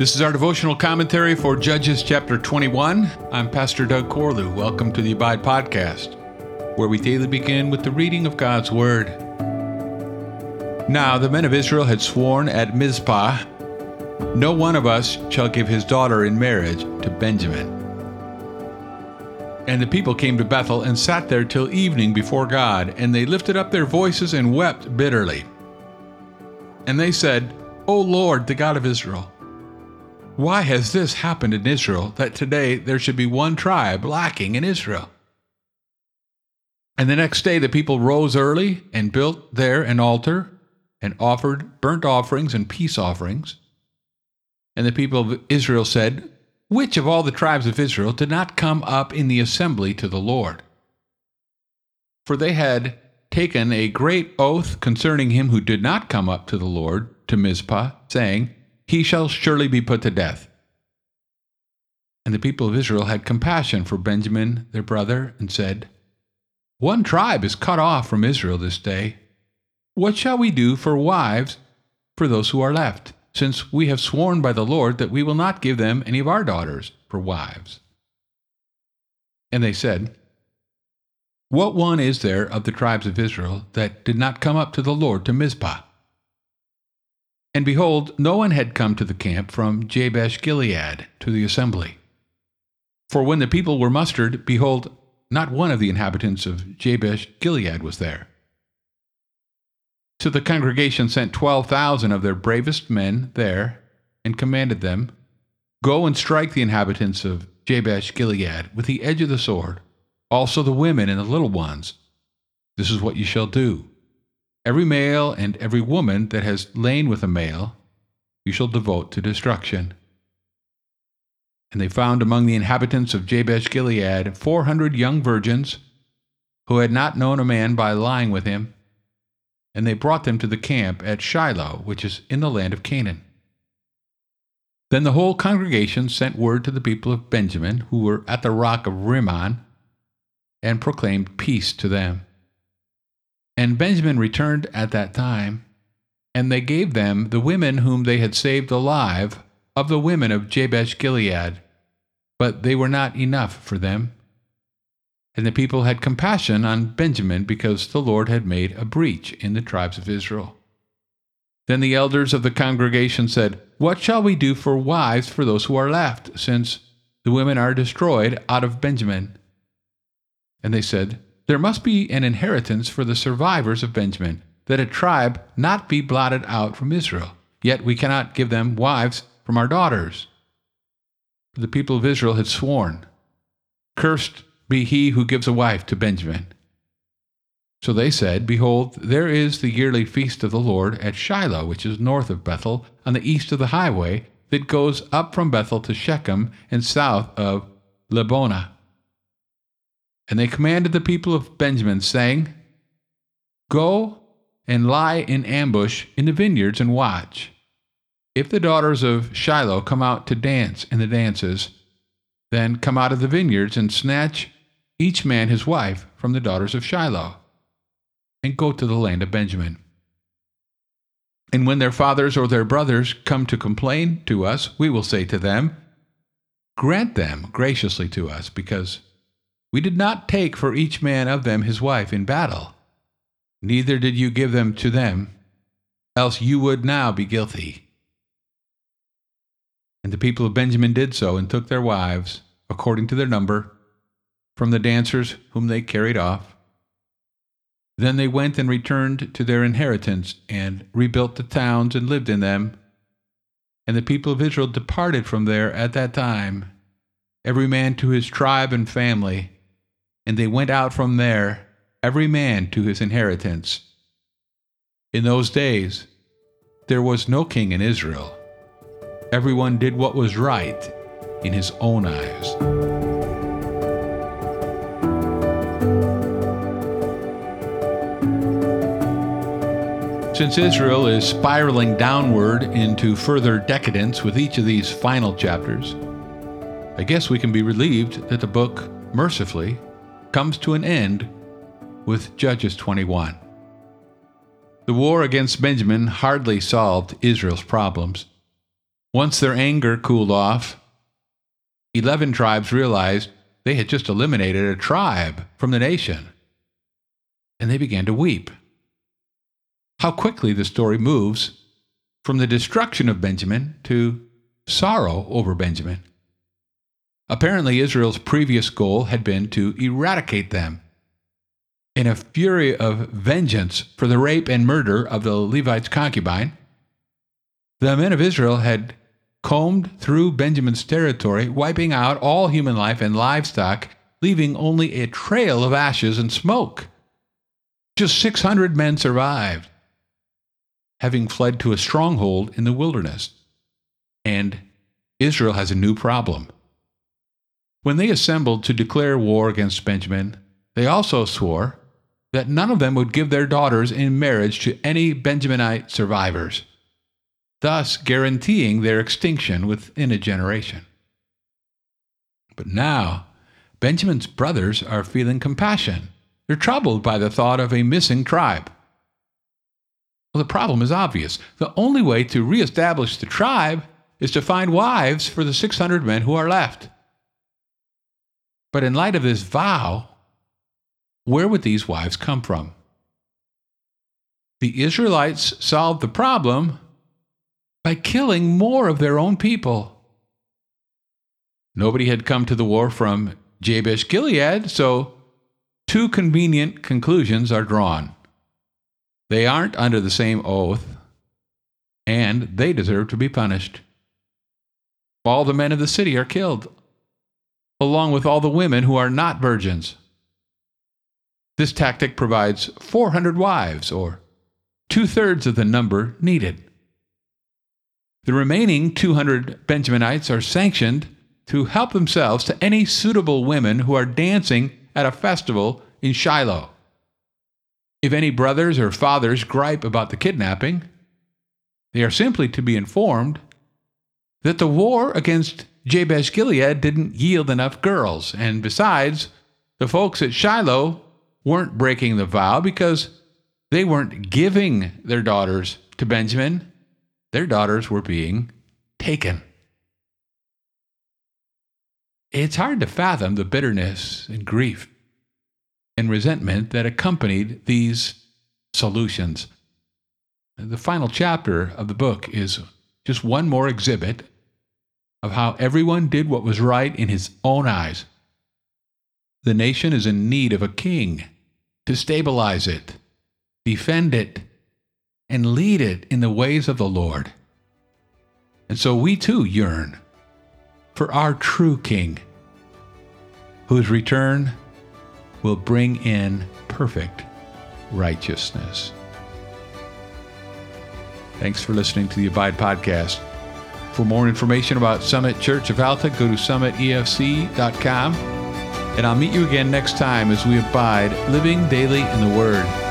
This is our devotional commentary for Judges chapter 21. I'm Pastor Doug Corlew. Welcome to the Abide Podcast, where we daily begin with the reading of God's Word. Now the men of Israel had sworn at Mizpah, No one of us shall give his daughter in marriage to Benjamin. And the people came to Bethel and sat there till evening before God, and they lifted up their voices and wept bitterly. And they said, O Lord, the God of Israel, why has this happened in Israel that today there should be one tribe lacking in Israel? And the next day the people rose early and built there an altar and offered burnt offerings and peace offerings. And the people of Israel said, Which of all the tribes of Israel did not come up in the assembly to the Lord? For they had taken a great oath concerning him who did not come up to the Lord to Mizpah, saying, he shall surely be put to death. And the people of Israel had compassion for Benjamin their brother, and said, One tribe is cut off from Israel this day. What shall we do for wives for those who are left, since we have sworn by the Lord that we will not give them any of our daughters for wives? And they said, What one is there of the tribes of Israel that did not come up to the Lord to Mizpah? And behold, no one had come to the camp from Jabesh Gilead to the assembly. For when the people were mustered, behold, not one of the inhabitants of Jabesh Gilead was there. So the congregation sent twelve thousand of their bravest men there, and commanded them, Go and strike the inhabitants of Jabesh Gilead with the edge of the sword, also the women and the little ones. This is what you shall do. Every male and every woman that has lain with a male you shall devote to destruction. And they found among the inhabitants of Jabesh Gilead four hundred young virgins who had not known a man by lying with him, and they brought them to the camp at Shiloh, which is in the land of Canaan. Then the whole congregation sent word to the people of Benjamin, who were at the rock of Rimmon, and proclaimed peace to them. And Benjamin returned at that time, and they gave them the women whom they had saved alive of the women of Jabesh Gilead, but they were not enough for them. And the people had compassion on Benjamin because the Lord had made a breach in the tribes of Israel. Then the elders of the congregation said, What shall we do for wives for those who are left, since the women are destroyed out of Benjamin? And they said, there must be an inheritance for the survivors of Benjamin, that a tribe not be blotted out from Israel. Yet we cannot give them wives from our daughters. The people of Israel had sworn, Cursed be he who gives a wife to Benjamin. So they said, Behold, there is the yearly feast of the Lord at Shiloh, which is north of Bethel, on the east of the highway that goes up from Bethel to Shechem and south of Lebonah. And they commanded the people of Benjamin, saying, Go and lie in ambush in the vineyards and watch. If the daughters of Shiloh come out to dance in the dances, then come out of the vineyards and snatch each man his wife from the daughters of Shiloh, and go to the land of Benjamin. And when their fathers or their brothers come to complain to us, we will say to them, Grant them graciously to us, because we did not take for each man of them his wife in battle, neither did you give them to them, else you would now be guilty. And the people of Benjamin did so, and took their wives, according to their number, from the dancers whom they carried off. Then they went and returned to their inheritance, and rebuilt the towns, and lived in them. And the people of Israel departed from there at that time, every man to his tribe and family and they went out from there, every man to his inheritance. In those days, there was no king in Israel. Everyone did what was right in his own eyes. Since Israel is spiraling downward into further decadence with each of these final chapters, I guess we can be relieved that the book, mercifully, comes to an end with Judges 21. The war against Benjamin hardly solved Israel's problems. Once their anger cooled off, 11 tribes realized they had just eliminated a tribe from the nation, and they began to weep. How quickly the story moves from the destruction of Benjamin to sorrow over Benjamin. Apparently, Israel's previous goal had been to eradicate them. In a fury of vengeance for the rape and murder of the Levite's concubine, the men of Israel had combed through Benjamin's territory, wiping out all human life and livestock, leaving only a trail of ashes and smoke. Just 600 men survived, having fled to a stronghold in the wilderness. And Israel has a new problem. When they assembled to declare war against Benjamin, they also swore that none of them would give their daughters in marriage to any Benjaminite survivors thus guaranteeing their extinction within a generation. But now, Benjamin's brothers are feeling compassion. They're troubled by the thought of a missing tribe. Well, the problem is obvious. The only way to reestablish the tribe is to find wives for the 600 men who are left. But in light of this vow, where would these wives come from? The Israelites solved the problem by killing more of their own people. Nobody had come to the war from Jabesh Gilead, so two convenient conclusions are drawn. They aren't under the same oath, and they deserve to be punished. All the men of the city are killed, along with all the women who are not virgins. This tactic provides 400 wives, or two thirds of the number needed. The remaining 200 Benjaminites are sanctioned to help themselves to any suitable women who are dancing at a festival in Shiloh. If any brothers or fathers gripe about the kidnapping, they are simply to be informed that the war against Jabesh Gilead didn't yield enough girls, and besides, the folks at Shiloh weren't breaking the vow because they weren't giving their daughters to Benjamin their daughters were being taken. It's hard to fathom the bitterness and grief and resentment that accompanied these solutions. The final chapter of the book is just one more exhibit of how everyone did what was right in his own eyes. The nation is in need of a king to stabilize it, defend it, and lead it in the ways of the Lord. And so we too yearn for our true King, whose return will bring in perfect righteousness. Thanks for listening to the Abide Podcast. For more information about Summit Church of Alta, go to summitefc.com. And I'll meet you again next time as we abide living daily in the Word.